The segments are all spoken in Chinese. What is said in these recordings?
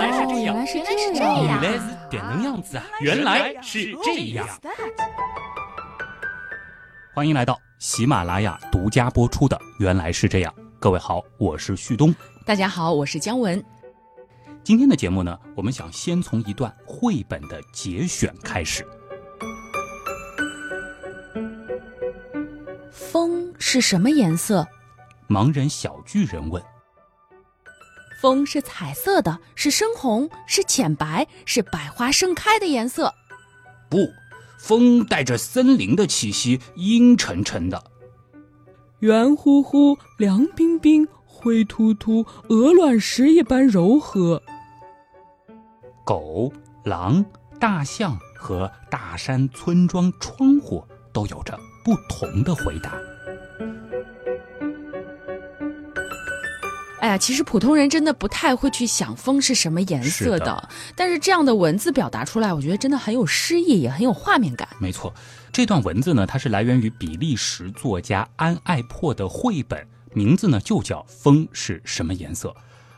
来是这样，原来是原这样，来是点能样子啊！原来是这样。欢迎来到喜马拉雅独家播出的《原来是这样》。各位好，我是旭东。大家好，我是姜文。今天的节目呢，我们想先从一段绘本的节选开始。风是什么颜色？盲人小巨人问。风是彩色的，是深红，是浅白，是百花盛开的颜色。不，风带着森林的气息，阴沉沉的。圆乎乎，凉冰冰，灰突突，鹅卵石一般柔和。狗、狼、大象和大山村庄窗户都有着不同的回答。哎呀，其实普通人真的不太会去想风是什么颜色的，是的但是这样的文字表达出来，我觉得真的很有诗意，也很有画面感。没错，这段文字呢，它是来源于比利时作家安爱珀的绘本，名字呢就叫《风是什么颜色》。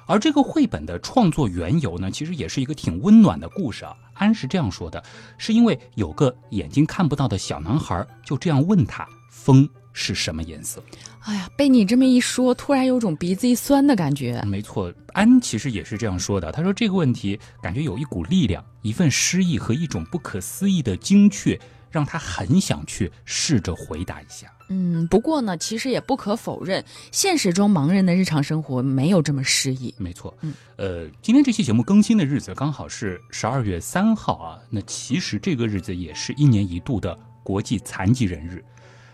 而这个绘本的创作缘由呢，其实也是一个挺温暖的故事啊。安是这样说的：是因为有个眼睛看不到的小男孩，就这样问他风是什么颜色。哎呀，被你这么一说，突然有种鼻子一酸的感觉。没错，安其实也是这样说的。他说这个问题感觉有一股力量、一份诗意和一种不可思议的精确，让他很想去试着回答一下。嗯，不过呢，其实也不可否认，现实中盲人的日常生活没有这么诗意。没错，嗯，呃，今天这期节目更新的日子刚好是十二月三号啊。那其实这个日子也是一年一度的国际残疾人日。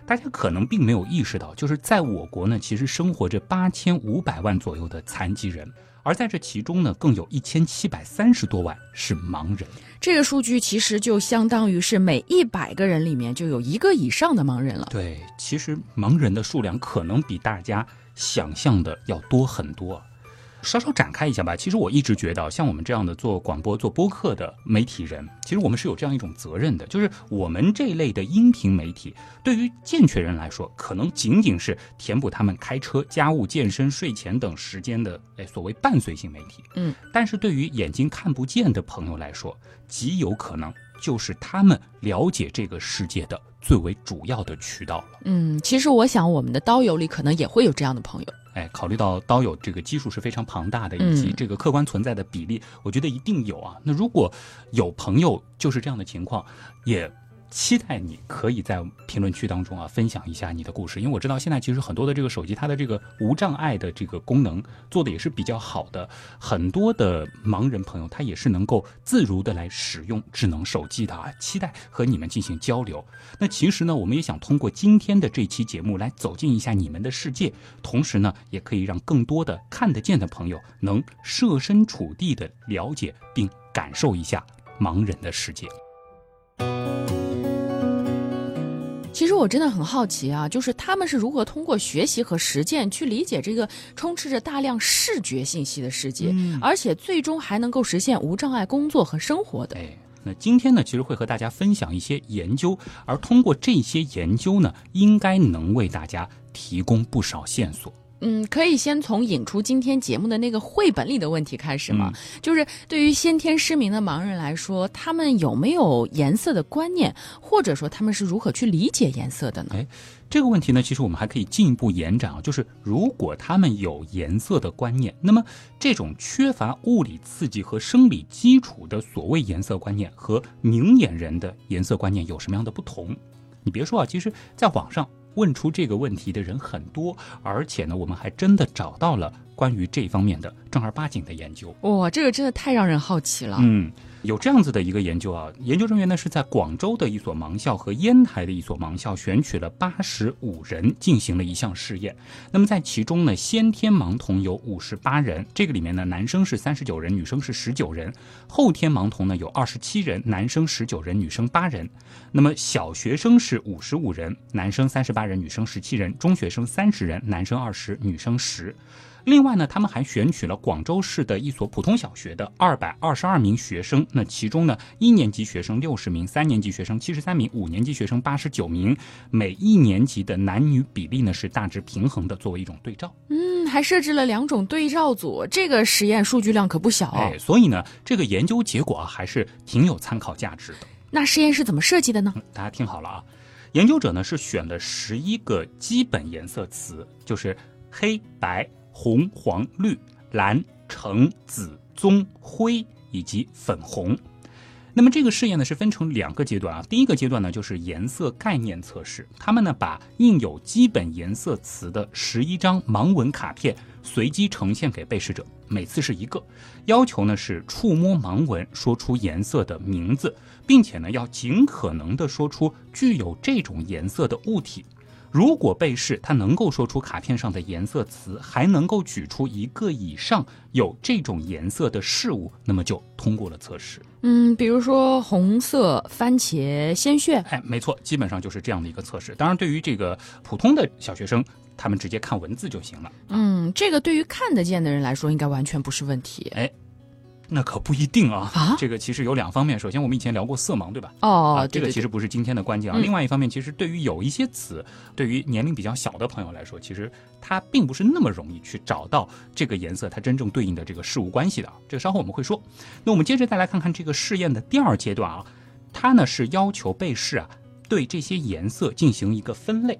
大家可能并没有意识到，就是在我国呢，其实生活着八千五百万左右的残疾人，而在这其中呢，更有一千七百三十多万是盲人。这个数据其实就相当于是每一百个人里面就有一个以上的盲人了。对，其实盲人的数量可能比大家想象的要多很多。稍稍展开一下吧。其实我一直觉得，像我们这样的做广播、做播客的媒体人，其实我们是有这样一种责任的，就是我们这一类的音频媒体，对于健全人来说，可能仅仅是填补他们开车、家务、健身、睡前等时间的，哎，所谓伴随性媒体。嗯，但是对于眼睛看不见的朋友来说，极有可能就是他们了解这个世界的最为主要的渠道了。嗯，其实我想我们的刀友里可能也会有这样的朋友。哎，考虑到刀友这个基数是非常庞大的，以及嗯这个客观存在的比例，我觉得一定有啊。那如果有朋友就是这样的情况，也期待你可以在评论区当中啊分享一下你的故事，因为我知道现在其实很多的这个手机它的这个无障碍的这个功能做的也是比较好的，很多的盲人朋友他也是能够自如的来使用智能手机的啊，期待和你们进行交流。那其实呢，我们也想通过今天的这期节目来走进一下你们的世界，同时呢，也可以让更多的看得见的朋友能设身处地的了解并感受一下盲人的世界。我真的很好奇啊，就是他们是如何通过学习和实践去理解这个充斥着大量视觉信息的世界，嗯而且最终还能够实现无障碍工作和生活的。哎，那今天呢，其实会和大家分享一些研究，而通过这些研究呢，应该能为大家提供不少线索。嗯，可以先从引出今天节目的那个绘本里的问题开始吗？就是对于先天失明的盲人来说，他们有没有颜色的观念，或者说他们是如何去理解颜色的呢？哎这个问题呢，其实我们还可以进一步延展啊，就是如果他们有颜色的观念，那么这种缺乏物理刺激和生理基础的所谓颜色观念，和明眼人的颜色观念有什么样的不同？你别说啊，其实在网上问出这个问题的人很多，而且呢，我们还真的找到了关于这方面的正儿八经的研究。哇，这个真的太让人好奇了。嗯，有这样子的一个研究啊，研究人员呢是在广州的一所盲校和烟台的一所盲校选取了八十五人进行了一项试验。那么在其中呢，先天盲童有五十八人，这个里面呢，男生是三十九人，女生是十九人；后天盲童呢有二十七人，男生十九人，女生八人。那么小学生是五十五人，男生三十八人，女生十七人；中学生三十人，男生二十，女生十。另外呢，他们还选取了广州市的一所普通小学的二百二十二名学生，那其中呢，一年级学生六十名，三年级学生七十三名，五年级学生八十九名，每一年级的男女比例呢是大致平衡的，作为一种对照。嗯，还设置了两种对照组，这个实验数据量可不小。哎，所以呢，这个研究结果啊还是挺有参考价值的。那实验是怎么设计的呢？大家听好了啊，研究者呢是选了十一个基本颜色词，就是黑白。红、黄、绿、蓝、橙、紫、棕、灰以及粉红。那么这个试验呢是分成两个阶段啊。第一个阶段呢就是颜色概念测试，他们呢把印有基本颜色词的十一张盲文卡片随机呈现给被试者，每次是一个，要求呢是触摸盲文说出颜色的名字，并且呢要尽可能的说出具有这种颜色的物体。如果被试他能够说出卡片上的颜色词，还能够举出一个以上有这种颜色的事物，那么就通过了测试。嗯，比如说红色番茄鲜血，哎，没错，基本上就是这样的一个测试。当然，对于这个普通的小学生，他们直接看文字就行了。嗯，这个对于看得见的人来说，应该完全不是问题。哎。那可不一定啊！啊，这个其实有两方面。首先，我们以前聊过色盲，对吧？哦，这个其实不是今天的关键啊。另外一方面，其实对于有一些词，对于年龄比较小的朋友来说，其实它并不是那么容易去找到这个颜色它真正对应的这个事物关系的。这个稍后我们会说。那我们接着再来看看这个试验的第二阶段啊，它呢是要求被试啊对这些颜色进行一个分类。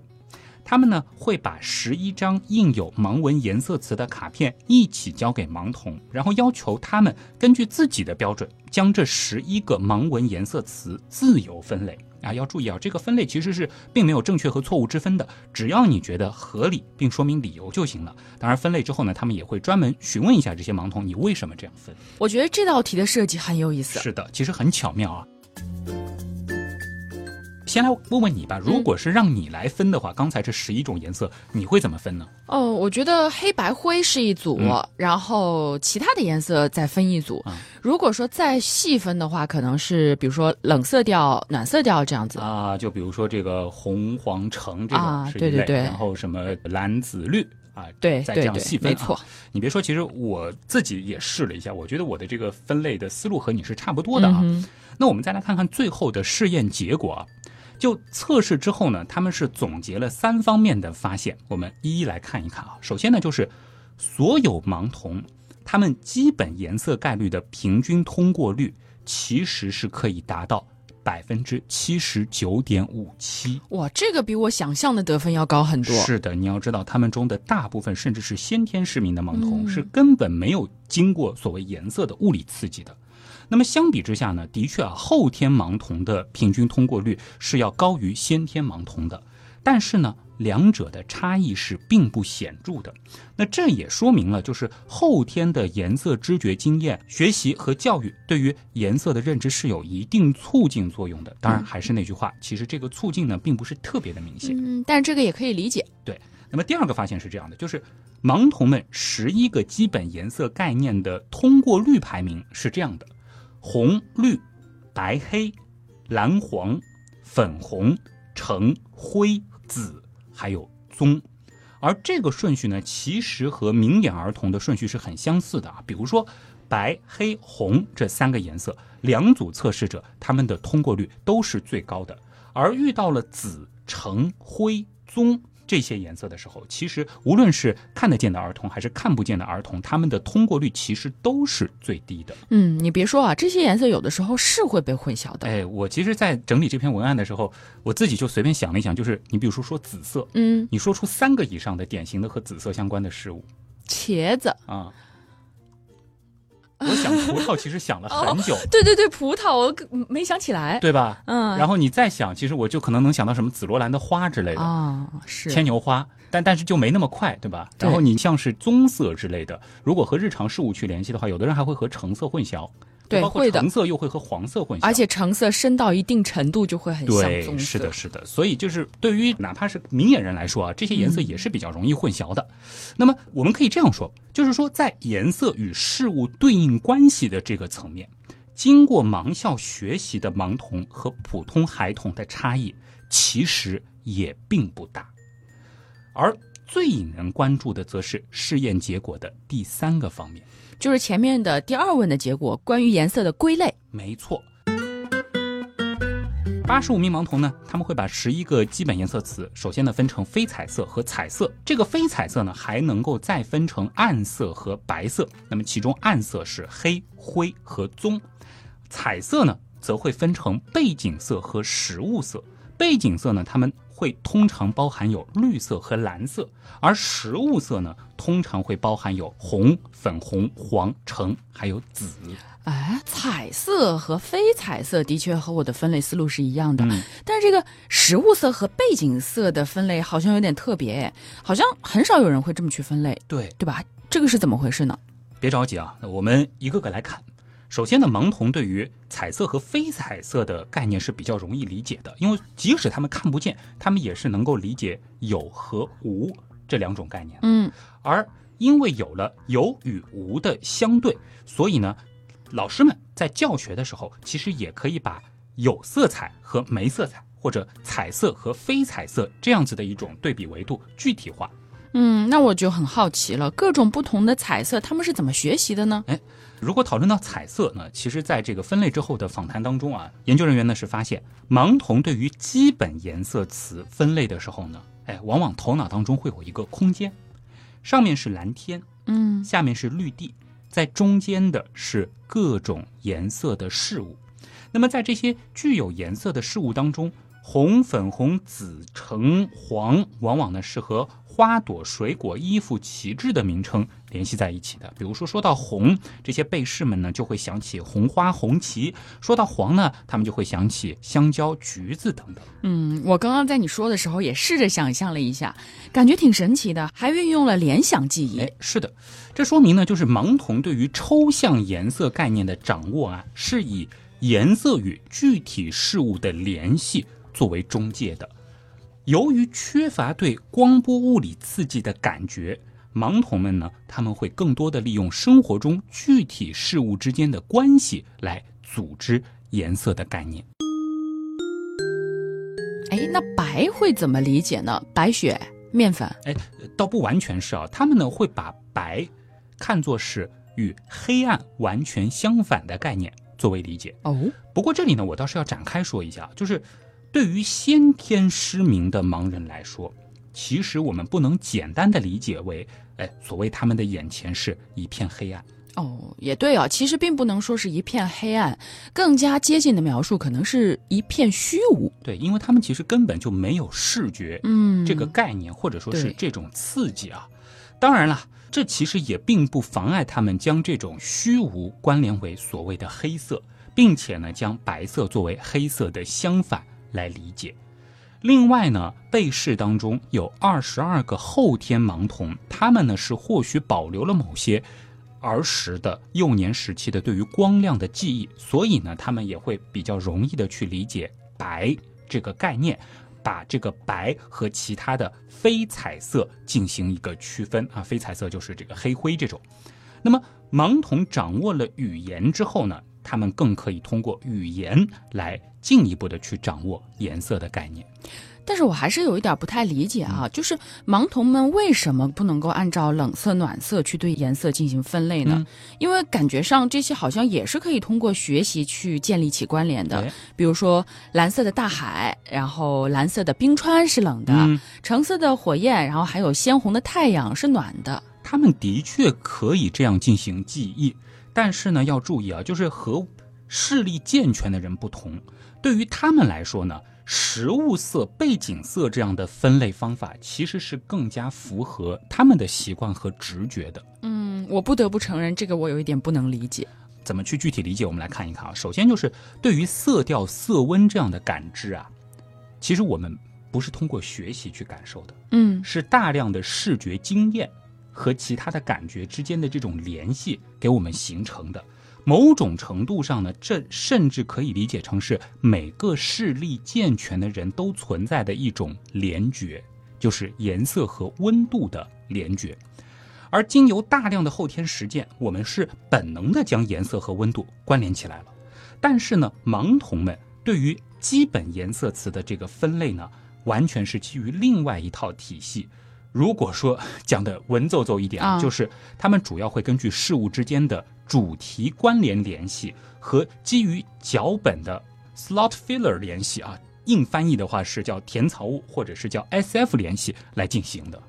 他们呢会把十一张印有盲文颜色词的卡片一起交给盲童，然后要求他们根据自己的标准将这十一个盲文颜色词自由分类啊！要注意啊，这个分类其实是并没有正确和错误之分的，只要你觉得合理并说明理由就行了。当然，分类之后呢，他们也会专门询问一下这些盲童，你为什么这样分？我觉得这道题的设计很有意思。是的，其实很巧妙啊。先来问问你吧，如果是让你来分的话，刚才这十一种颜色，你会怎么分呢？哦，我觉得黑白灰是一组，然后其他的颜色再分一组。如果说再细分的话，可能是比如说冷色调、暖色调这样子啊，就比如说这个红、黄、橙这种是一类，然后什么蓝、紫、绿啊，对，再这样细分。没错，你别说，其实我自己也试了一下，我觉得我的这个分类的思路和你是差不多的啊。那我们再来看看最后的试验结果啊。就测试之后呢，他们是总结了三方面的发现，我们一一来看一看啊。首先呢，就是所有盲童他们基本颜色概率的平均通过率其实是可以达到百分之七十九点五七。哇，这个比我想象的得分要高很多。是的，你要知道，他们中的大部分甚至是先天失明的盲童，是根本没有经过所谓颜色的物理刺激的。那么相比之下呢，的确啊，后天盲童的平均通过率是要高于先天盲童的，但是呢，两者的差异是并不显著的。那这也说明了，就是后天的颜色知觉经验、学习和教育对于颜色的认知是有一定促进作用的。当然，还是那句话，其实这个促进呢，并不是特别的明显。嗯，但这个也可以理解。对。那么第二个发现是这样的，就是盲童们十一个基本颜色概念的通过率排名是这样的。红、绿、白、黑、蓝、黄、粉红、橙、灰、紫，还有棕，而这个顺序呢，其实和明眼儿童的顺序是很相似的啊。比如说，白、黑、红这三个颜色，两组测试者他们的通过率都是最高的，而遇到了紫、橙、灰、棕。这些颜色的时候，其实无论是看得见的儿童还是看不见的儿童，他们的通过率其实都是最低的。嗯，你别说啊，这些颜色有的时候是会被混淆的。哎，我其实，在整理这篇文案的时候，我自己就随便想了一想，就是你比如说说紫色，嗯，你说出三个以上的典型的和紫色相关的事物，茄子啊。我想葡萄，其实想了很久。对对对，葡萄我没想起来，对吧？嗯。然后你再想，其实我就可能能想到什么紫罗兰的花之类的啊，是牵牛花，但但是就没那么快，对吧？然后你像是棕色之类的，如果和日常事物去联系的话，有的人还会和橙色混淆。对，会的。橙色又会和黄色混淆，而且橙色深到一定程度就会很像棕色。是的，是的。所以就是对于哪怕是明眼人来说啊，这些颜色也是比较容易混淆的。那么我们可以这样说，就是说在颜色与事物对应关系的这个层面，经过盲校学习的盲童和普通孩童的差异其实也并不大，而。最引人关注的则是试验结果的第三个方面，就是前面的第二问的结果，关于颜色的归类。没错。八十五名盲童呢，他们会把十一个基本颜色词，首先呢分成非彩色和彩色。这个非彩色呢，还能够再分成暗色和白色。那么其中暗色是黑、灰和棕，彩色呢则会分成背景色和实物色。背景色呢，他们会通常包含有绿色和蓝色，而食物色呢，通常会包含有红、粉红、黄、橙还有紫。哎，彩色和非彩色的确和我的分类思路是一样的，嗯但是这个食物色和背景色的分类好像有点特别，好像很少有人会这么去分类，对，对吧？这个是怎么回事呢？别着急啊，我们一个个来看。首先呢，盲童对于彩色和非彩色的概念是比较容易理解的，因为即使他们看不见，他们也是能够理解有和无这两种概念。嗯，而因为有了有与无的相对，所以呢，老师们在教学的时候，其实也可以把有色彩和没色彩，或者彩色和非彩色这样子的一种对比维度具体化。嗯，那我就很好奇了，各种不同的彩色，他们是怎么学习的呢？哎如果讨论到彩色呢，其实在这个分类之后的访谈当中啊，研究人员呢是发现，盲童对于基本颜色词分类的时候呢，哎，往往头脑当中会有一个空间，上面是蓝天，嗯，下面是绿地，在中间的是各种颜色的事物。那么在这些具有颜色的事物当中，红、粉红、紫、橙、黄，往往呢是和花朵、水果、衣服、旗帜的名称联系在一起的。比如说，说到红，这些被试们呢就会想起红花、红旗；说到黄呢，他们就会想起香蕉、橘子等等。嗯，我刚刚在你说的时候也试着想象了一下，感觉挺神奇的，还运用了联想记忆。哎，是的，这说明呢，就是盲童对于抽象颜色概念的掌握啊，是以颜色与具体事物的联系作为中介的。由于缺乏对光波物理刺激的感觉，盲童们呢，他们会更多的利用生活中具体事物之间的关系来组织颜色的概念。哎，那白会怎么理解呢？白雪、面粉。哎，倒不完全是啊，他们呢会把白看作是与黑暗完全相反的概念作为理解。哦，不过这里呢，我倒是要展开说一下，就是对于先天失明的盲人来说，其实我们不能简单的理解为，哎，所谓他们的眼前是一片黑暗。哦，也对啊，其实并不能说是一片黑暗，更加接近的描述可能是一片虚无。对，因为他们其实根本就没有视觉嗯，这个概念，或者说是这种刺激啊。当然了，这其实也并不妨碍他们将这种虚无关联为所谓的黑色，并且呢，将白色作为黑色的相反来理解。另外呢，被试当中有二十二个后天盲童，他们呢是或许保留了某些儿时的幼年时期的对于光亮的记忆，所以呢，他们也会比较容易的去理解白这个概念，把这个白和其他的非彩色进行一个区分啊，非彩色就是这个黑灰这种。那么盲童掌握了语言之后呢，他们更可以通过语言来进一步的去掌握颜色的概念。但是我还是有一点不太理解啊，就是盲童们为什么不能够按照冷色、暖色去对颜色进行分类呢？嗯因为感觉上这些好像也是可以通过学习去建立起关联的哎。比如说蓝色的大海，然后蓝色的冰川是冷的，嗯橙色的火焰，然后还有鲜红的太阳是暖的。他们的确可以这样进行记忆，但是呢，要注意啊，就是和视力健全的人不同，对于他们来说呢，实物色、背景色这样的分类方法其实是更加符合他们的习惯和直觉的。嗯，我不得不承认，这个我有一点不能理解。怎么去具体理解？我们来看一看啊。首先就是对于色调、色温这样的感知啊，其实我们不是通过学习去感受的，嗯是大量的视觉经验和其他的感觉之间的这种联系给我们形成的。某种程度上呢，这甚至可以理解成是每个视力健全的人都存在的一种联觉，就是颜色和温度的联觉。而经由大量的后天实践，我们是本能的将颜色和温度关联起来了。但是呢，盲童们对于基本颜色词的这个分类呢，完全是基于另外一套体系。如果说讲的文绉绉一点，啊就是他们主要会根据事物之间的主题关联联系和基于脚本的 slot filler 联系啊，硬翻译的话是叫填槽物或者是叫 SF 联系来进行的。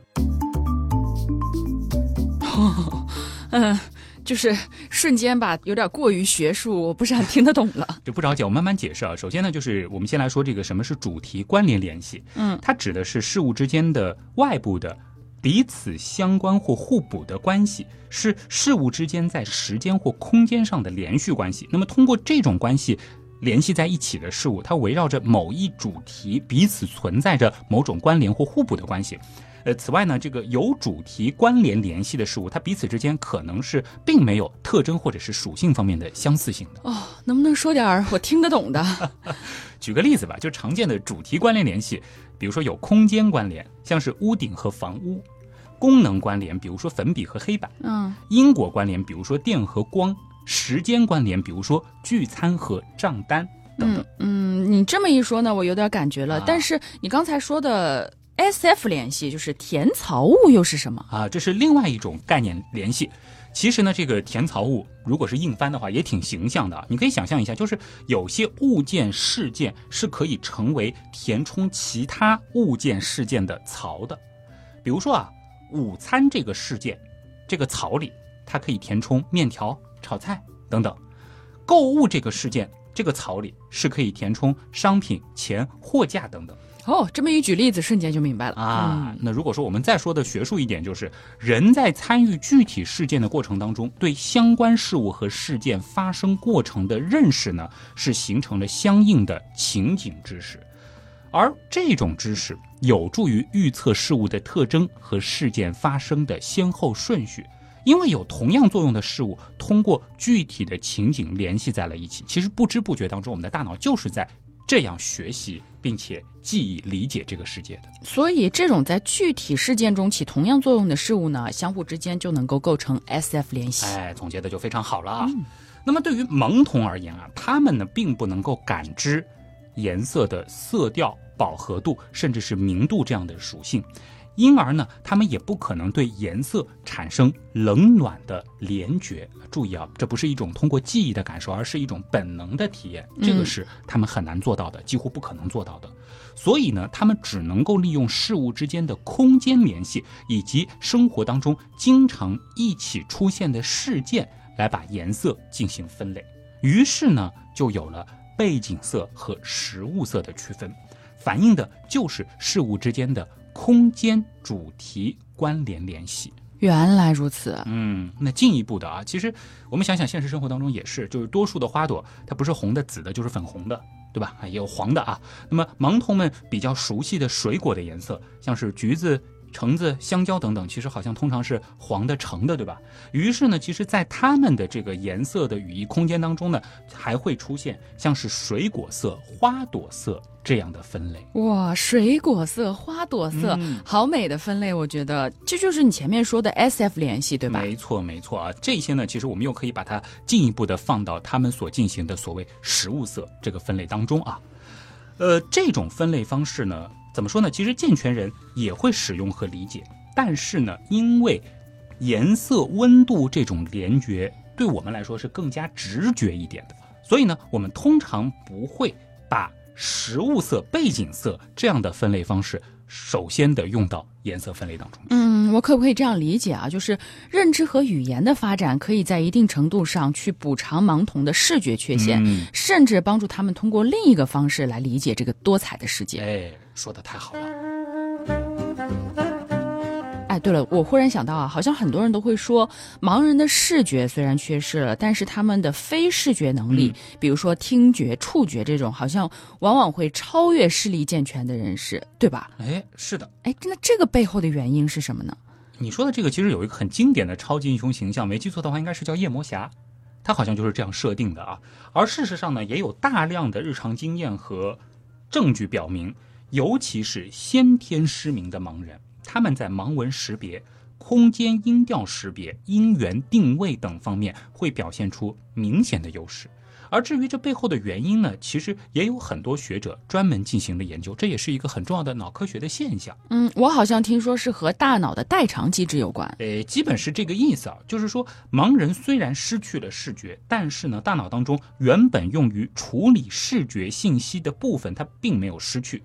嗯，就是瞬间吧，有点过于学术，我不是很听得懂了。就不着急，我慢慢解释啊。首先呢，就是我们先来说这个什么是主题关联联系。嗯，它指的是事物之间的外部的彼此相关或互补的关系，是事物之间在时间或空间上的连续关系。那么通过这种关系联系在一起的事物，它围绕着某一主题，彼此存在着某种关联或互补的关系。呃，此外呢，这个有主题关联联系的事物，它彼此之间可能是并没有特征或者是属性方面的相似性的。哦，能不能说点儿我听得懂的？举个例子吧，就常见的主题关联联系，比如说有空间关联，像是屋顶和房屋；功能关联，比如说粉笔和黑板；嗯，因果关联，比如说电和光；时间关联，比如说聚餐和账单等等。嗯嗯，你这么一说呢，我有点感觉了。啊但是你刚才说的 SF 联系，就是填槽物又是什么？啊，这是另外一种概念联系。其实呢，这个填槽物如果是硬翻的话，也挺形象的啊。你可以想象一下，就是有些物件、事件是可以成为填充其他物件、事件的槽的。比如说啊，午餐这个事件，这个槽里它可以填充面条、炒菜等等；购物这个事件，这个槽里是可以填充商品、钱、货架等等。哦，这么一举例子，瞬间就明白了啊，那如果说我们再说的学术一点，就是人在参与具体事件的过程当中，对相关事物和事件发生过程的认识呢，是形成了相应的情景知识，而这种知识有助于预测事物的特征和事件发生的先后顺序。因为有同样作用的事物，通过具体的情景联系在了一起，其实不知不觉当中，我们的大脑就是在这样学习并且记忆理解这个世界的。所以，这种在具体事件中起同样作用的事物呢，相互之间就能够构成 SF 联系。哎，总结的就非常好了啊。那么对于盲童而言啊，他们呢并不能够感知颜色的色调、饱和度，甚至是明度这样的属性。因而呢，他们也不可能对颜色产生冷暖的联觉。注意啊，这不是一种通过记忆的感受，而是一种本能的体验。这个是他们很难做到的，几乎不可能做到的。所以呢，他们只能够利用事物之间的空间联系，以及生活当中经常一起出现的事件，来把颜色进行分类。于是呢，就有了背景色和实物色的区分，反映的就是事物之间的空间主题关联联系。原来如此，嗯，那进一步的啊，其实我们想想，现实生活当中也是，就是多数的花朵它不是红的、紫的，就是粉红的，对吧？啊，也有黄的啊。那么盲童们比较熟悉的水果的颜色，像是橘子、橙子、香蕉等等，其实好像通常是黄的、橙的，对吧？于是呢，其实，在他们的这个颜色的语义空间当中呢，还会出现像是水果色、花朵色这样的分类。哇，水果色、花朵色，嗯好美的分类，我觉得这就是你前面说的 SF 联系，对吧？没错，没错啊，这些呢，其实我们又可以把它进一步的放到他们所进行的所谓食物色这个分类当中啊。呃，这种分类方式呢，怎么说呢？其实健全人也会使用和理解，但是呢，因为颜色、温度这种联觉对我们来说是更加直觉一点的，所以呢，我们通常不会把食物色、背景色这样的分类方式首先的用到颜色分类当中。嗯，我可不可以这样理解啊？就是认知和语言的发展，可以在一定程度上去补偿盲童的视觉缺陷，嗯甚至帮助他们通过另一个方式来理解这个多彩的世界。哎，说的太好了。哎，对了，我忽然想到啊，好像很多人都会说，盲人的视觉虽然缺失了，但是他们的非视觉能力，比如说听觉、触觉这种，好像往往会超越视力健全的人士，对吧？哎，是的，哎，那这个背后的原因是什么呢？你说的这个其实有一个很经典的超级英雄形象，没记错的话，应该是叫夜魔侠，他好像就是这样设定的啊。而事实上呢，也有大量的日常经验和证据表明，尤其是先天失明的盲人，他们在盲文识别、空间音调识别、音源定位等方面会表现出明显的优势。而至于这背后的原因呢，其实也有很多学者专门进行了研究，这也是一个很重要的脑科学的现象。嗯，我好像听说是和大脑的代偿机制有关。呃，基本是这个意思啊，就是说盲人虽然失去了视觉，但是呢，大脑当中原本用于处理视觉信息的部分，它并没有失去。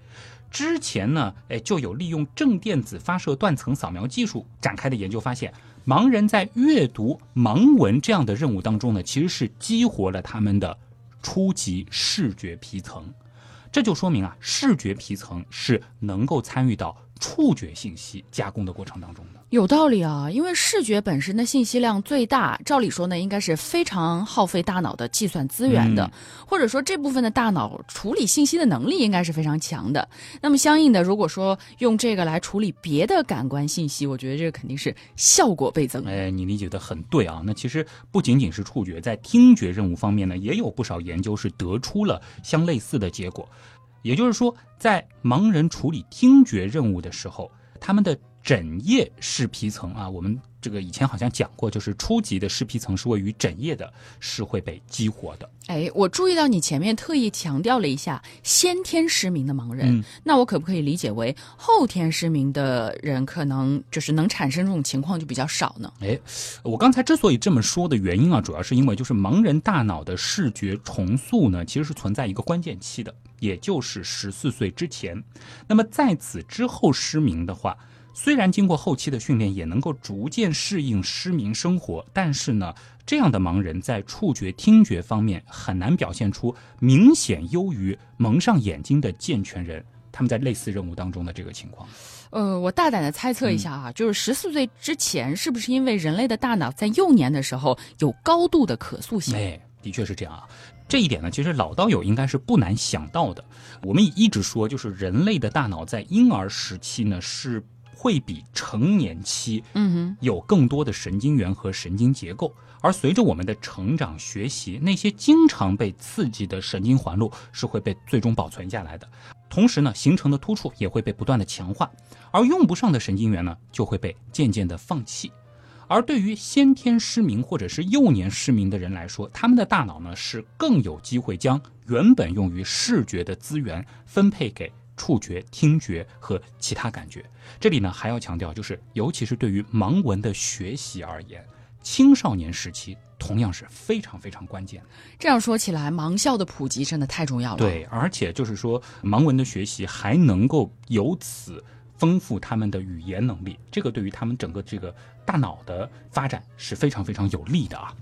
之前呢，哎，就有利用正电子发射断层扫描技术展开的研究发现，盲人在阅读盲文这样的任务当中呢，其实是激活了他们的初级视觉皮层。这就说明啊，视觉皮层是能够参与到触觉信息加工的过程当中的。有道理啊，因为视觉本身的信息量最大，照理说呢，应该是非常耗费大脑的计算资源的，或者说这部分的大脑处理信息的能力应该是非常强的。那么相应的，如果说用这个来处理别的感官信息，我觉得这个肯定是效果倍增。哎，你理解的很对啊。那其实不仅仅是触觉，在听觉任务方面呢，也有不少研究是得出了相类似的结果。也就是说，在盲人处理听觉任务的时候，他们的枕叶视皮层啊，我们这个以前好像讲过，就是初级的视皮层是位于枕叶的，是会被激活的。哎，我注意到你前面特意强调了一下先天失明的盲人，嗯那我可不可以理解为后天失明的人可能就是能产生这种情况就比较少呢？哎，我刚才之所以这么说的原因啊，主要是因为就是盲人大脑的视觉重塑呢，其实是存在一个关键期的，也就是十四岁之前。那么在此之后失明的话，虽然经过后期的训练，也能够逐渐适应失明生活，但是呢，这样的盲人在触觉、听觉方面很难表现出明显优于蒙上眼睛的健全人。他们在类似任务当中的这个情况，呃，我大胆的猜测一下啊，就是十四岁之前，是不是因为人类的大脑在幼年的时候有高度的可塑性？哎，的确是这样啊。这一点呢，其实老道友应该是不难想到的。我们一直说，就是人类的大脑在婴儿时期呢是会比成年期嗯哼。有更多的神经元和神经结构，而随着我们的成长学习，那些经常被刺激的神经环路是会被最终保存下来的，同时呢，形成的突触也会被不断的强化，而用不上的神经元呢，就会被渐渐的放弃。而对于先天失明或者是幼年失明的人来说，他们的大脑呢是更有机会将原本用于视觉的资源分配给触觉、听觉和其他感觉。这里呢还要强调，就是尤其是对于盲文的学习而言，青少年时期同样是非常非常关键这样说起来，盲校的普及真的太重要了。，对，而且就是说，盲文的学习还能够由此丰富他们的语言能力，这个对于他们整个这个大脑的发展是非常非常有利的啊。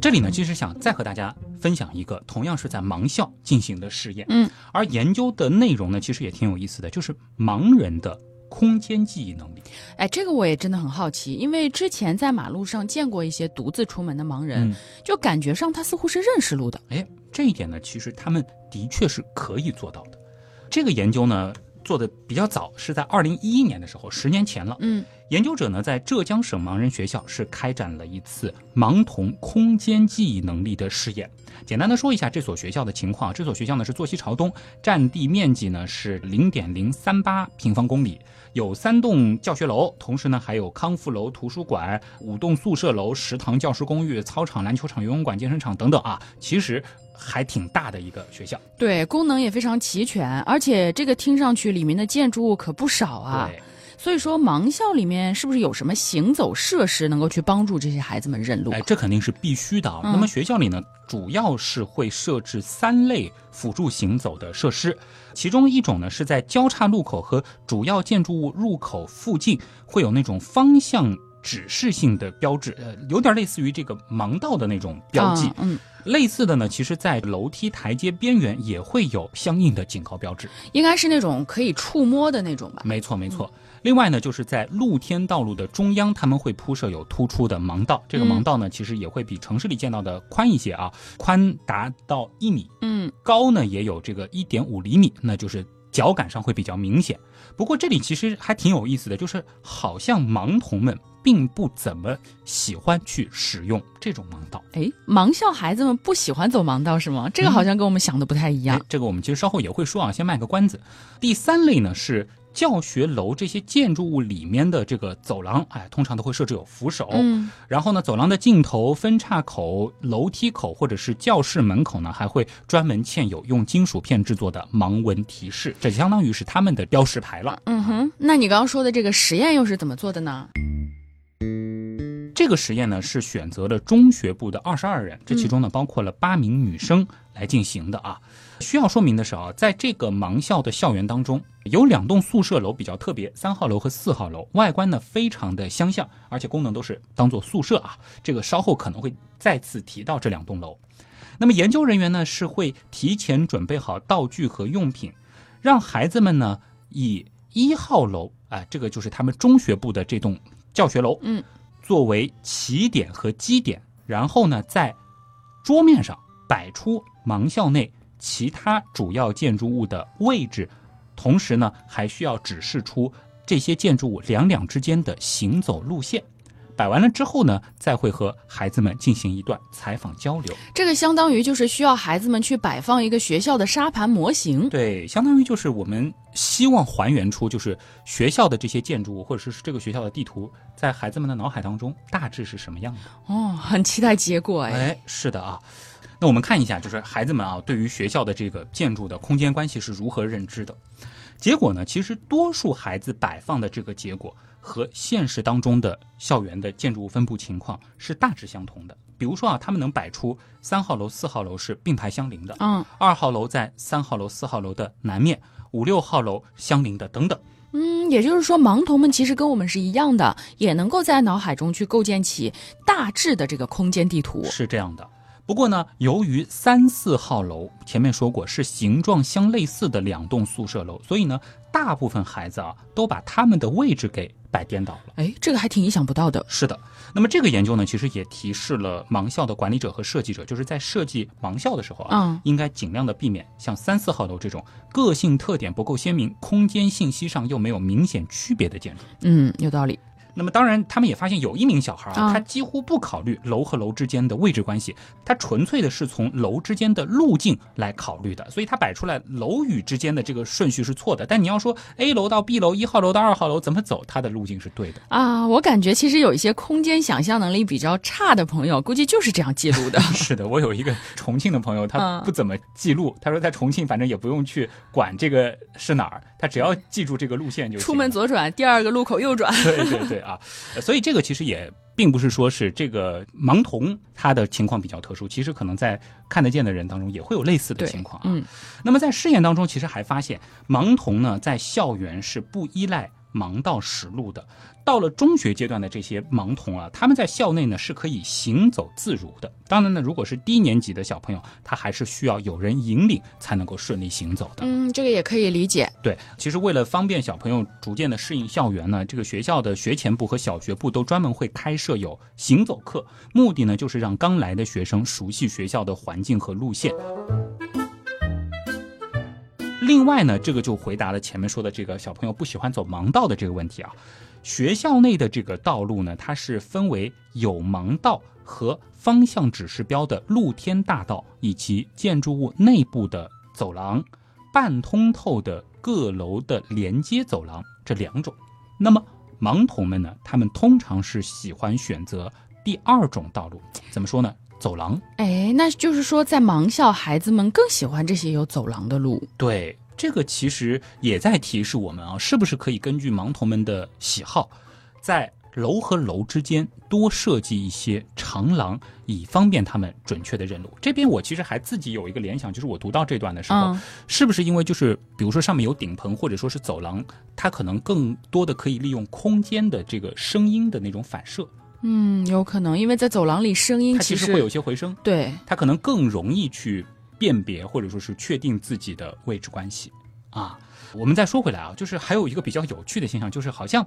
这里呢，其实想再和大家分享一个同样是在盲校进行的试验，嗯，而研究的内容呢，其实也挺有意思的，就是盲人的空间记忆能力。哎，这个我也真的很好奇，因为之前在马路上见过一些独自出门的盲人，嗯就感觉上他似乎是认识路的。哎，这一点呢，其实他们的确是可以做到的。这个研究呢做的比较早，是在二零一一年的时候，十年前了。嗯，研究者呢在浙江省盲人学校是开展了一次盲童空间记忆能力的试验。简单的说一下这所学校的情况，这所学校呢是坐西朝东，占地面积呢是零点零三八平方公里。有三栋教学楼，同时呢还有康复楼、图书馆、五栋宿舍楼、食堂、教师公寓、操场、篮球场、游泳馆、健身场等等啊，其实还挺大的一个学校。对，功能也非常齐全，而且这个听上去里面的建筑物可不少啊。对，所以说，盲校里面是不是有什么行走设施能够去帮助这些孩子们认路？哎，这肯定是必须的啊。嗯那么学校里呢，主要是会设置三类辅助行走的设施，其中一种呢是在交叉路口和主要建筑物入口附近会有那种方向指示性的标志，呃，有点类似于这个盲道的那种标记。啊嗯，类似的呢，其实在楼梯台阶边缘也会有相应的警告标志。应该是那种可以触摸的那种吧？没错，没错。另外呢，就是在露天道路的中央，他们会铺设有突出的盲道。这个盲道呢，其实也会比城市里见到的宽一些啊，宽达到一米，嗯，高呢也有这个一点五厘米，那就是脚感上会比较明显。不过这里其实还挺有意思的，就是好像盲童们并不怎么喜欢去使用这种盲道。哎，盲校孩子们不喜欢走盲道是吗？这个好像跟我们想的不太一样哎。，这个我们其实稍后也会说啊，先卖个关子。第三类呢是教学楼这些建筑物里面的这个走廊，哎，通常都会设置有扶手。嗯，然后呢，走廊的尽头、分叉口、楼梯口或者是教室门口呢，还会专门嵌有用金属片制作的盲文提示，这相当于是他们的标识牌了。嗯哼，那你刚刚说的这个实验又是怎么做的呢？这个实验呢是选择了中学部的二十二人，这其中呢包括了八名女生来进行的啊。需要说明的是啊，在这个盲校的校园当中，有两栋宿舍楼比较特别，三号楼和四号楼，外观呢非常的相像，而且功能都是当做宿舍啊。这个稍后可能会再次提到这两栋楼。那么研究人员呢是会提前准备好道具和用品，让孩子们呢以一号楼啊，这个就是他们中学部的这栋教学楼，嗯，作为起点和基点，然后呢在桌面上摆出盲校内。其他主要建筑物的位置，同时呢，还需要指示出这些建筑物两两之间的行走路线。摆完了之后呢，再会和孩子们进行一段采访交流。这个相当于就是需要孩子们去摆放一个学校的沙盘模型。对，相当于就是我们希望还原出就是学校的这些建筑物，或者是这个学校的地图，在孩子们的脑海当中大致是什么样的。哦，很期待结果哎。哎，是的啊。那我们看一下，就是孩子们啊，对于学校的这个建筑的空间关系是如何认知的？结果呢，其实多数孩子摆放的这个结果和现实当中的校园的建筑物分布情况是大致相同的。比如说啊，他们能摆出三号楼、四号楼是并排相邻的，嗯，二号楼在三号楼、四号楼的南面，五六号楼相邻的等等。嗯，也就是说，盲童们其实跟我们是一样的，也能够在脑海中去构建起大致的这个空间地图。是这样的。不过呢，由于三四号楼前面说过是形状相类似的两栋宿舍楼，所以呢，大部分孩子啊都把他们的位置给摆颠倒了。哎，这个还挺意想不到的。是的，那么这个研究呢，其实也提示了盲校的管理者和设计者，就是在设计盲校的时候啊，嗯，应该尽量的避免像三四号楼这种个性特点不够鲜明、空间信息上又没有明显区别的建筑。嗯，有道理。那么当然，他们也发现有一名小孩啊，啊他几乎不考虑楼和楼之间的位置关系，他纯粹的是从楼之间的路径来考虑的，所以他摆出来楼宇之间的这个顺序是错的。但你要说 A 楼到 B 楼，一号楼到二号楼怎么走，他的路径是对的。啊，我感觉其实有一些空间想象能力比较差的朋友，估计就是这样记录的。是的，我有一个重庆的朋友，他嗯不怎么记录，他说在重庆反正也不用去管这个是哪儿，他只要记住这个路线就行。出门左转，第二个路口右转。对对对啊，呃所以这个其实也并不是说是这个盲童他的情况比较特殊，其实可能在看得见的人当中也会有类似的情况啊。嗯，那么在试验当中，其实还发现盲童呢在校园是不依赖盲道实路的。到了中学阶段的这些盲童啊，他们在校内呢是可以行走自如的。当然呢，如果是低年级的小朋友，他还是需要有人引领才能够顺利行走的。嗯，这个也可以理解。对，其实为了方便小朋友逐渐的适应校园呢，这个学校的学前部和小学部都专门会开设有行走课，目的呢就是让刚来的学生熟悉学校的环境和路线。另外呢，这个就回答了前面说的这个小朋友不喜欢走盲道的这个问题啊。学校内的这个道路呢，它是分为有盲道和方向指示标的露天大道，以及建筑物内部的走廊、半通透的各楼的连接走廊这两种。那么盲童们呢，他们通常是喜欢选择第二种道路，怎么说呢？走廊。哎，那就是说，在盲校，孩子们更喜欢这些有走廊的路。对，这个其实也在提示我们啊，是不是可以根据盲童们的喜好，在楼和楼之间多设计一些长廊，以方便他们准确的认路。这边我其实还自己有一个联想，就是我读到这段的时候，嗯是不是因为就是比如说上面有顶棚或者说是走廊，它可能更多的可以利用空间的这个声音的那种反射，嗯，有可能，因为在走廊里声音其实它其实会有些回声，对，它可能更容易去辨别或者说是确定自己的位置关系啊。我们再说回来啊，就是还有一个比较有趣的现象，就是好像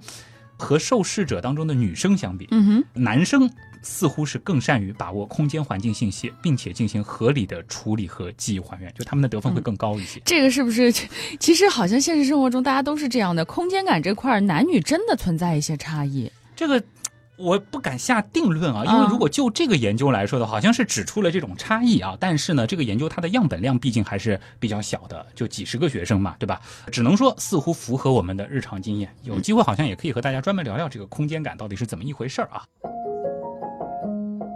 和受试者当中的女生相比，嗯哼，男生似乎是更善于把握空间环境信息，并且进行合理的处理和记忆还原，就他们的得分会更高一些。这个是不是？其实好像现实生活中大家都是这样的，空间感这块儿男女真的存在一些差异。这个我不敢下定论啊，因为如果就这个研究来说的话，好像是指出了这种差异啊。但是呢，这个研究它的样本量毕竟还是比较小的，就几十个学生嘛，对吧？只能说似乎符合我们的日常经验。有机会好像也可以和大家专门聊聊这个空间感到底是怎么一回事儿啊。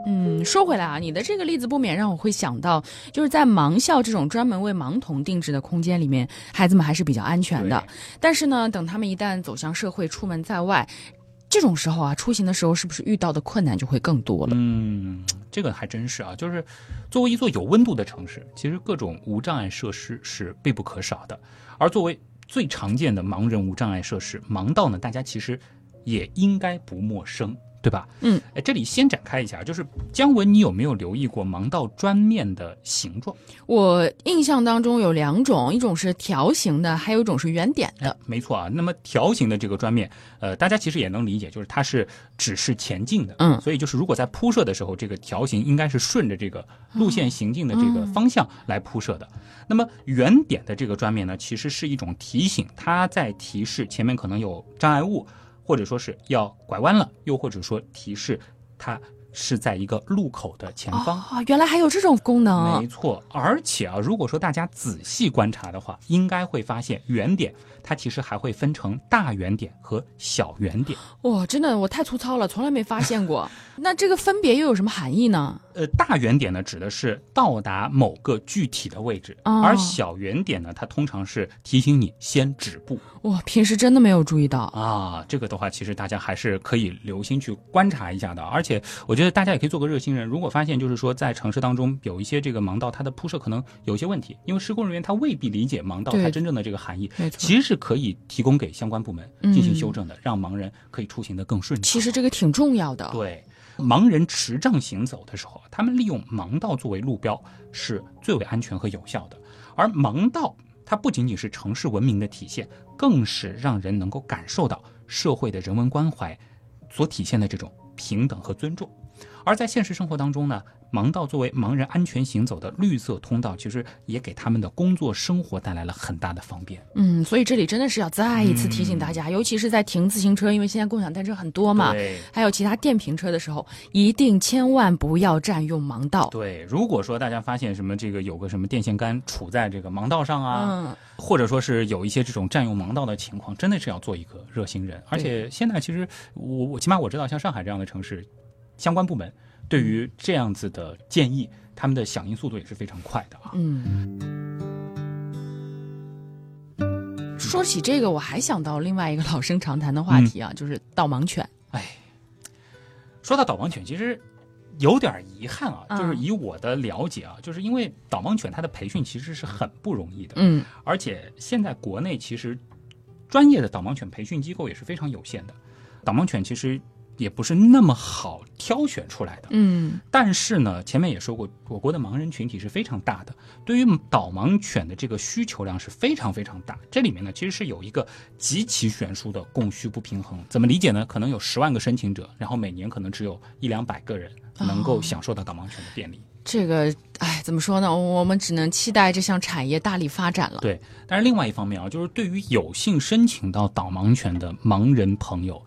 嗯，说回来啊，你的这个例子不免让我会想到，就是在盲校这种专门为盲童定制的空间里面，孩子们还是比较安全的。但是呢，等他们一旦走向社会，出门在外。这种时候啊，出行的时候是不是遇到的困难就会更多了？嗯，这个还真是啊。就是作为一座有温度的城市，其实各种无障碍设施是必不可少的。而作为最常见的盲人无障碍设施，盲道呢，大家其实也应该不陌生。对吧？嗯，哎，这里先展开一下，就是姜文，你有没有留意过盲道砖面的形状？我印象当中有两种，一种是条形的，还有一种是圆点的。没错啊，那么条形的这个砖面，呃，大家其实也能理解，就是它是指示前进的。嗯，所以就是如果在铺设的时候，这个条形应该是顺着这个路线行进的这个方向来铺设的。那么圆点的这个砖面呢，其实是一种提醒，它在提示前面可能有障碍物。或者说是要拐弯了，又或者说提示它是在一个路口的前方啊，原来还有这种功能。没错，而且啊，如果说大家仔细观察的话，应该会发现圆点。它其实还会分成大圆点和小圆点。哇，真的我太粗糙了，从来没发现过。那这个分别又有什么含义呢？呃，大圆点呢指的是到达某个具体的位置，而小圆点呢，它通常是提醒你先止步。哇，平时真的没有注意到啊。这个的话，其实大家还是可以留心去观察一下的。而且，我觉得大家也可以做个热心人，如果发现就是说在城市当中有一些这个盲道，它的铺设可能有些问题，因为施工人员他未必理解盲道它真正的这个含义。其实是可以提供给相关部门进行修正的，让盲人可以出行的更顺畅。其实这个挺重要的。对。盲人持杖行走的时候，他们利用盲道作为路标是最为安全和有效的。而盲道它不仅仅是城市文明的体现，更是让人能够感受到社会的人文关怀所体现的这种平等和尊重。而在现实生活当中呢？盲道作为盲人安全行走的绿色通道，其实也给他们的工作生活带来了很大的方便。嗯，所以这里真的是要再一次提醒大家，尤其是在停自行车，因为现在共享单车很多嘛，还有其他电瓶车的时候，一定千万不要占用盲道。对，如果说大家发现什么这个有个什么电线杆杵在这个盲道上啊，或者说是有一些这种占用盲道的情况，真的是要做一个热心人。而且现在其实我我起码我知道，像上海这样的城市，相关部门。对于这样子的建议，他们的响应速度也是非常快的啊。嗯，说起这个，我还想到另外一个老生常谈的话题啊，就是导盲犬。哎，说到导盲犬，其实有点遗憾啊，就是以我的了解啊，就是因为导盲犬它的培训其实是很不容易的。嗯，而且现在国内其实专业的导盲犬培训机构也是非常有限的，导盲犬其实。也不是那么好挑选出来的，嗯，但是呢，前面也说过，我国的盲人群体是非常大的，对于导盲犬的这个需求量是非常非常大。这里面呢，其实是有一个极其悬殊的供需不平衡。怎么理解呢？可能有十万个申请者，然后每年可能只有一两百个人能够享受到导盲犬的便利。这个，哎，怎么说呢？我们只能期待这项产业大力发展了。对，但是另外一方面啊，就是对于有幸申请到导盲犬的盲人朋友。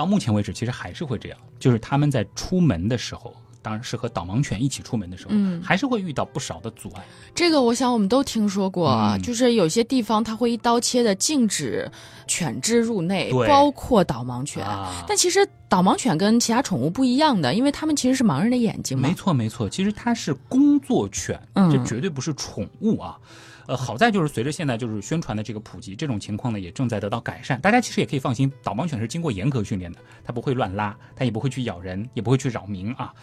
到目前为止，其实还是会这样，就是他们在出门的时候，当然是和导盲犬一起出门的时候，嗯，还是会遇到不少的阻碍。这个我想我们都听说过，就是有些地方它会一刀切的禁止犬只入内，包括导盲犬。但其实导盲犬跟其他宠物不一样的，因为它们其实是盲人的眼睛嘛。没错没错，其实它是工作犬，这绝对不是宠物啊。呃，好在就是随着现在就是宣传的这个普及，这种情况呢也正在得到改善。大家其实也可以放心，导盲犬是经过严格训练的，它不会乱拉，它也不会去咬人，也不会去扰民啊。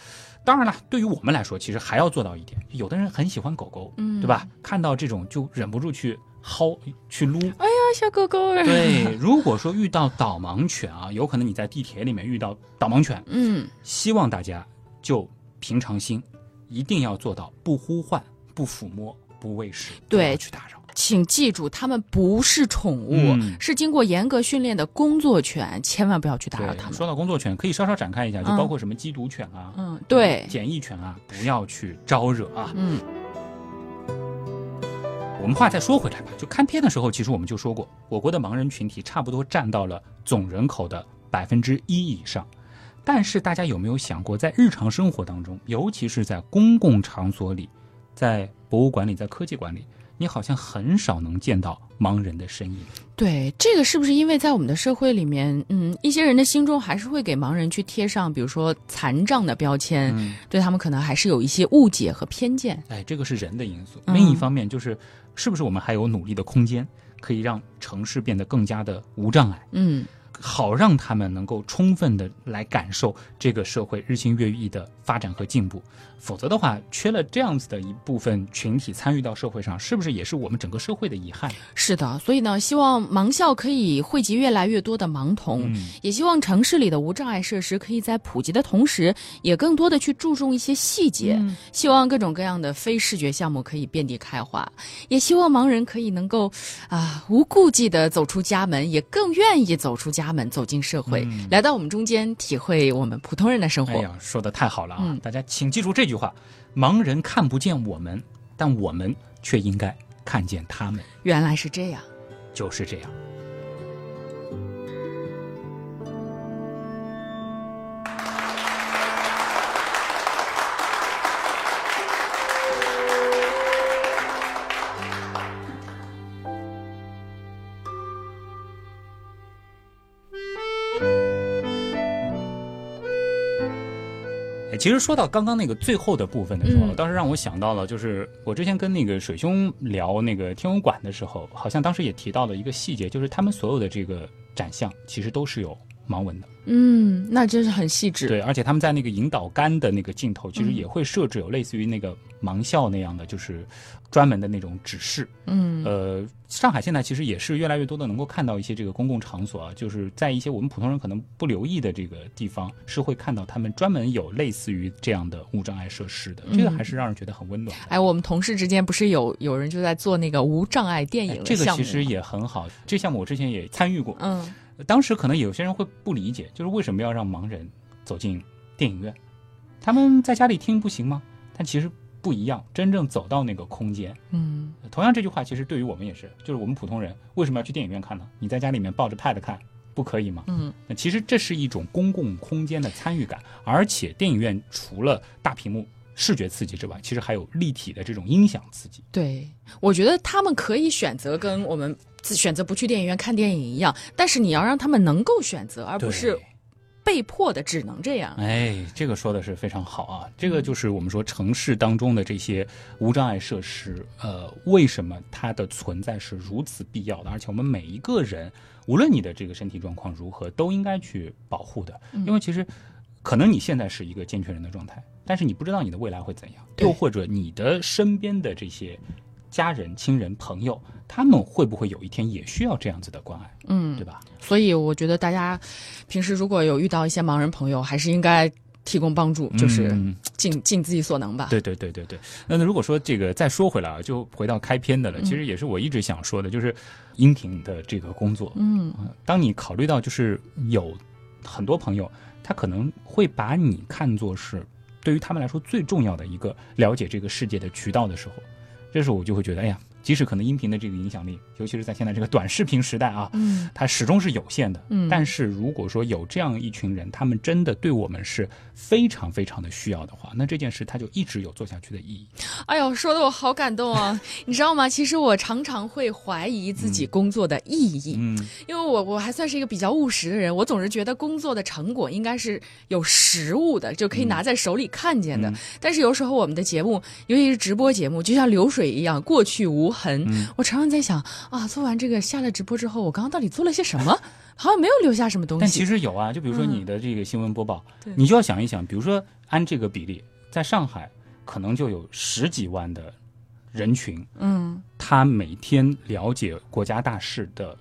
当然了，对于我们来说，其实还要做到一点，有的人很喜欢狗狗，嗯，对吧？看到这种就忍不住去薅去撸。哎呀，小狗狗。对，如果说遇到导盲犬啊，有可能你在地铁里面遇到导盲犬，嗯，希望大家就平常心，一定要做到不呼唤、不抚摸。不喂食，对，去打扰，请记住，他们不是宠物，是经过严格训练的工作犬，千万不要去打扰他们。说到工作犬，可以稍稍展开一下，就包括什么缉毒犬啊，嗯，对，检疫犬啊，不要去招惹啊。嗯，我们话再说回来吧，就看片的时候，其实我们就说过，我国的盲人群体差不多占到了总人口的百分之一以上。但是大家有没有想过，在日常生活当中，尤其是在公共场所里，在博物馆里，在科技馆里，你好像很少能见到盲人的身影。对，这个是不是因为在我们的社会里面，嗯，一些人的心中还是会给盲人去贴上，比如说残障的标签，对他们可能还是有一些误解和偏见。哎，这个是人的因素。另一方面，就是是不是我们还有努力的空间，可以让城市变得更加的无障碍？嗯，好让他们能够充分的来感受这个社会日新月异的发展和进步，否则的话，缺了这样子的一部分群体参与到社会上，是不是也是我们整个社会的遗憾？是的，所以呢，希望盲校可以汇集越来越多的盲童，嗯也希望城市里的无障碍设施可以在普及的同时，也更多的去注重一些细节。嗯希望各种各样的非视觉项目可以遍地开花，也希望盲人可以能够啊无顾忌的走出家门，也更愿意走出家门，走进社会，来到我们中间，体会我们普通人的生活。哎呀，说的太好了啊！嗯大家请记住这句话：盲人看不见我们，但我们却应该看见他们。原来是这样。就是这样。其实说到刚刚那个最后的部分的时候，嗯。倒是让我想到了，就是我之前跟那个水兄聊那个天文馆的时候，好像当时也提到了一个细节，就是他们所有的这个展项其实都是有盲文的，嗯，那真是很细致。对，而且他们在那个引导杆的那个镜头，其实嗯也会设置有类似于那个盲校那样的，就是专门的那种指示。嗯呃，上海现在其实也是越来越多的能够看到一些这个公共场所啊，就是在一些我们普通人可能不留意的这个地方，是会看到他们专门有类似于这样的无障碍设施的，这个嗯还是让人觉得很温暖的。哎，我们同事之间不是有有人就在做那个无障碍电哎影这个其实也很好，这项目我之前也参与过。嗯当时可能有些人会不理解，就是为什么要让盲人走进电影院？他们在家里听不行吗？但其实不一样，真正走到那个空间，嗯同样这句话其实对于我们也是，就是我们普通人为什么要去电影院看呢？你在家里面抱着 pad 看，不可以吗？嗯那其实这是一种公共空间的参与感，而且电影院除了大屏幕视觉刺激之外，其实还有立体的这种音响刺激。对，我觉得他们可以选择跟我们自选择不去电影院看电影一样，但是你要让他们能够选择，而不是被迫的只能这样。哎，这个说的是非常好啊！这个就是我们说城市当中的这些无障碍设施，呃，为什么它的存在是如此必要的？而且我们每一个人，无论你的这个身体状况如何，都应该去保护的。因为其实，可能你现在是一个健全人的状态，但是你不知道你的未来会怎样，又或者你的身边的这些家人、亲人、朋友，他们会不会有一天也需要这样子的关爱，嗯对，吧？所以我觉得大家平时如果有遇到一些盲人朋友，还是应该提供帮助，就是嗯尽尽自己所能吧。对对对对对。那那如果说这个再说回来啊，就回到开篇的了，嗯其实也是我一直想说的，就是音频的这个工作。嗯呃当你考虑到就是有很多朋友，他可能会把你看作是对于他们来说最重要的一个了解这个世界的渠道的时候，这时候我就会觉得，哎呀，即使可能音频的这个影响力，尤其是在现在这个短视频时代啊，嗯它始终是有限的。嗯但是如果说有这样一群人，他们真的对我们是非常非常的需要的话，那这件事它就一直有做下去的意义。哎呦，说的我好感动啊！你知道吗？其实我常常会怀疑自己工作的意义，嗯，因为我我还算是一个比较务实的人，我总是觉得工作的成果应该是有实物的，就可以拿在手里看见的。嗯但是有时候我们的节目，尤其是直播节目，就像流水一样过去无痕。嗯我常常在想啊，做完这个下了直播之后，我刚刚到底做了些什么？好像没有留下什么东西但其。实有啊，就比如说嗯你的这个新闻播报，对你就要想一想，比如说按这个比例，在上海可能就有十几万的人群，嗯，他每天了解国家大事的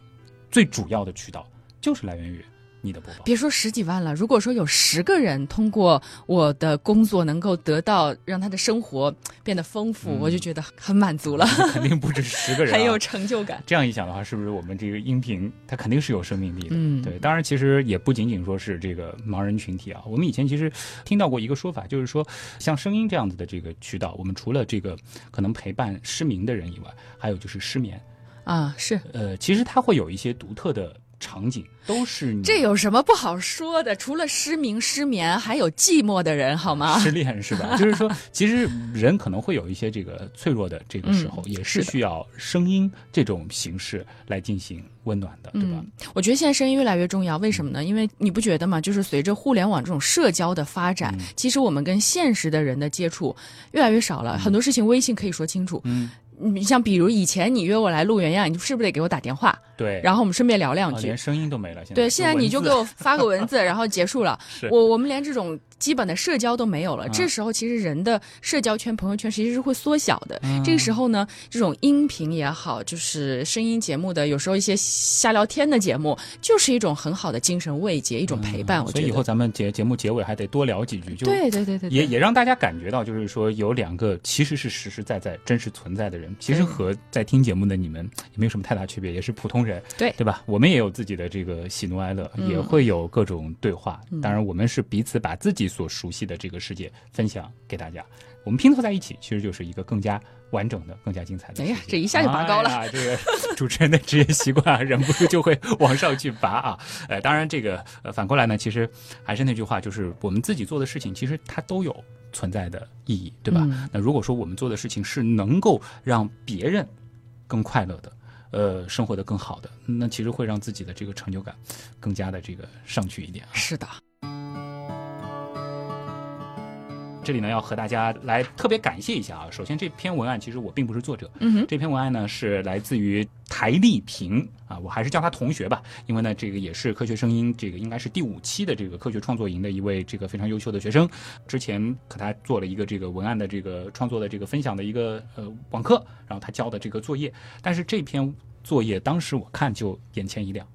最主要的渠道就是来源于你的播报。别说十几万了，如果说有十个人通过我的工作能够得到让他的生活变得丰富，嗯我就觉得很满足了，肯定不止十个人、啊，很有成就感。这样一想的话，是不是我们这个音频它肯定是有生命力的？嗯对。当然，其实也不仅仅说是这个盲人群体啊。我们以前其实听到过一个说法，就是说像声音这样子的这个渠道，我们除了这个可能陪伴失明的人以外，还有就是失眠。啊，是，呃，其实它会有一些独特的场景，都是你这有什么不好说的？除了失明、失眠，还有寂寞的人，好吗？失恋是吧？就是说，其实人可能会有一些这个脆弱的这个时候，也是需要声音这种形式来进行温暖的，对吧？嗯，我觉得现在声音越来越重要，为什么呢？因为你不觉得吗？就是随着互联网这种社交的发展，嗯其实我们跟现实的人的接触越来越少了，很多事情微信可以说清楚。嗯，你像比如以前你约我来录原样，你是不是得给我打电话，对。然后我们顺便聊两句？啊连声音都没了，现在对，现在你就给我发个文字，然后结束了。我我们连这种基本的社交都没有了。啊这时候其实人的社交圈、朋友圈其实是会缩小的。嗯这个时候呢，这种音频也好，就是声音节目的，有时候一些瞎聊天的节目，就是一种很好的精神慰藉，一种陪伴。我觉得。嗯所以以后咱们节节目结尾还得多聊几句，就对对对对，对也也让大家感觉到，就是说有两个其实是实实在在、真实存在的人，其实和在听节目的你们也没有什么太大区别，也是普通人，对对吧？我们也有自己的这个喜怒哀乐，嗯也会有各种对话。当然，我们是彼此把自己所熟悉的这个世界分享给大家，我们拼凑在一起，其实就是一个更加完整的、更加精彩的。哎呀这一下就拔高了哎这个 主持人的职业习惯啊，忍不住就会往上去拔啊。呃，当然这个呃反过来呢，其实还是那句话，就是我们自己做的事情，其实它都有存在的意义，对吧？嗯那如果说我们做的事情是能够让别人更快乐的。呃，生活的更好的，那其实会让自己的这个成就感更加的这个上去一点啊。是的，这里呢，要和大家来特别感谢一下啊。首先，这篇文案其实我并不是作者，嗯哼，这篇文案呢是来自于台丽萍啊，我还是叫他同学吧，因为呢这个也是科学声音这个应该是第五期的这个科学创作营的一位这个非常优秀的学生，之前和他做了一个这个文案的这个创作的这个分享的一个呃网课，然后他交的这个作业，但是这篇作业当时我看就眼前一亮。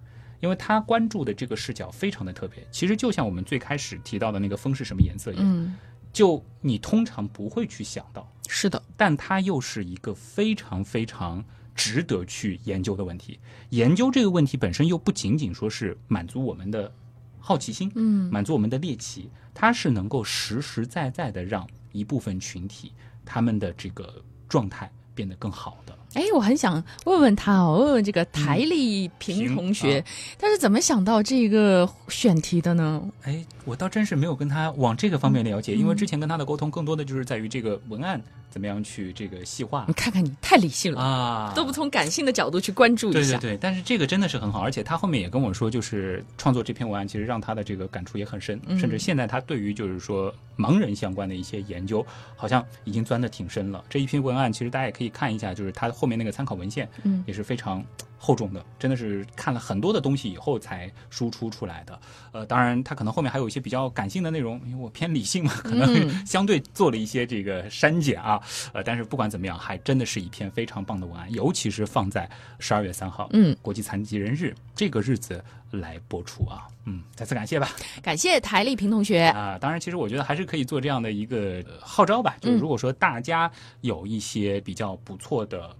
因为他关注的这个视角非常的特别，其实就像我们最开始提到的那个风是什么颜色一样，嗯，就你通常不会去想到，是的，但它又是一个非常非常值得去研究的问题。研究这个问题本身又不仅仅说是满足我们的好奇心，嗯满足我们的猎奇，它是能够实实在在的让一部分群体他们的这个状态变得更好的。哎，我很想问问他哦，问问这个台丽萍萍同学，啊他是怎么想到这个选题的呢？哎，我倒真是没有跟他往这个方面了解，因为嗯之前跟他的沟通更多的就是在于这个文案怎么样去这个细化你看看你太理性了，啊，都不从感性的角度去关注一下。对对对，但是这个真的是很好，而且他后面也跟我说，就是创作这篇文案，其实让他的这个感触也很深，嗯甚至现在他对于就是说盲人相关的一些研究，好像已经钻的挺深了。这一篇文案其实大家也可以看一下，就是他后面那个参考文献，嗯也是非常厚重的，真的是看了很多的东西以后才输出出来的。呃，当然他可能后面还有一些比较感性的内容，因为我偏理性嘛，可能嗯相对做了一些这个删减啊。呃，但是不管怎么样，还真的是一篇非常棒的文案，尤其是放在十二月三号，嗯，国际残疾人日这个日子来播出啊。嗯，再次感谢吧。感谢台丽萍同学。啊，当然，其实我觉得还是可以做这样的一个呃号召吧，就是嗯如果说大家有一些比较不错的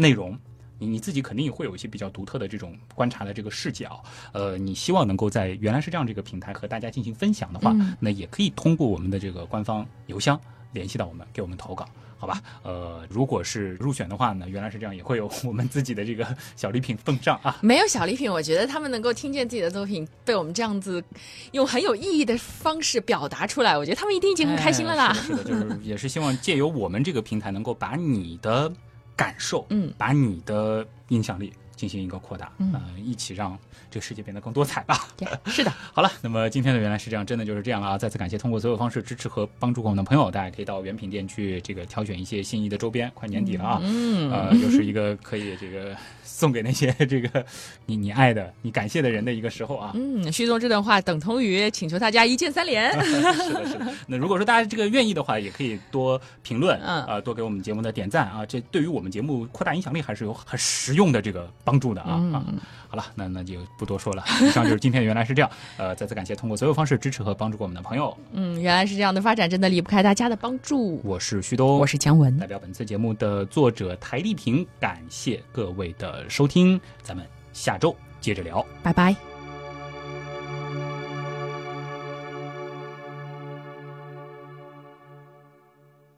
内容。你你自己肯定也会有一些比较独特的这种观察的这个视角，呃，你希望能够在原来是这样这个平台和大家进行分享的话，嗯那也可以通过我们的这个官方邮箱联系到我们，给我们投稿，好吧？呃，如果是入选的话呢，原来是这样，也会有我们自己的这个 小礼品奉上啊。没有小礼品，我觉得他们能够听见自己的作品被我们这样子用很有意义的方式表达出来，我觉得他们一定已经很开心了啦。哎是的，是的，就是也是希望借由我们这个平台，能够把你的感受，嗯，把你的影响力进行一个扩大，嗯呃，一起让这个世界变得更多彩吧。是的，好了，那么今天的原来是这样，真的就是这样了啊！再次感谢通过所有方式支持和帮助过我们的朋友，大家可以到原品店去这个挑选一些心仪的周边，快年底了啊，嗯呃，又是一个可以这个送给那些这个你你爱的、你感谢的人的一个时候啊。嗯，徐东这段话等同于请求大家一键三连。是的，是的。那如果说大家这个愿意的话，也可以多评论，嗯啊、多给我们节目的点赞啊，这对于我们节目扩大影响力还是有很实用的这个帮助的啊、啊。嗯，好了，那那就不多说了。以上就是今天原来是这样。呃，再次感谢通过所有方式支持和帮助过我们的朋友。嗯，原来是这样的发展，真的离不开大家的帮助。我是旭东，我是姜文代，表本次节目的作者台丽萍，感谢各位收听，咱们下周接着聊。拜拜。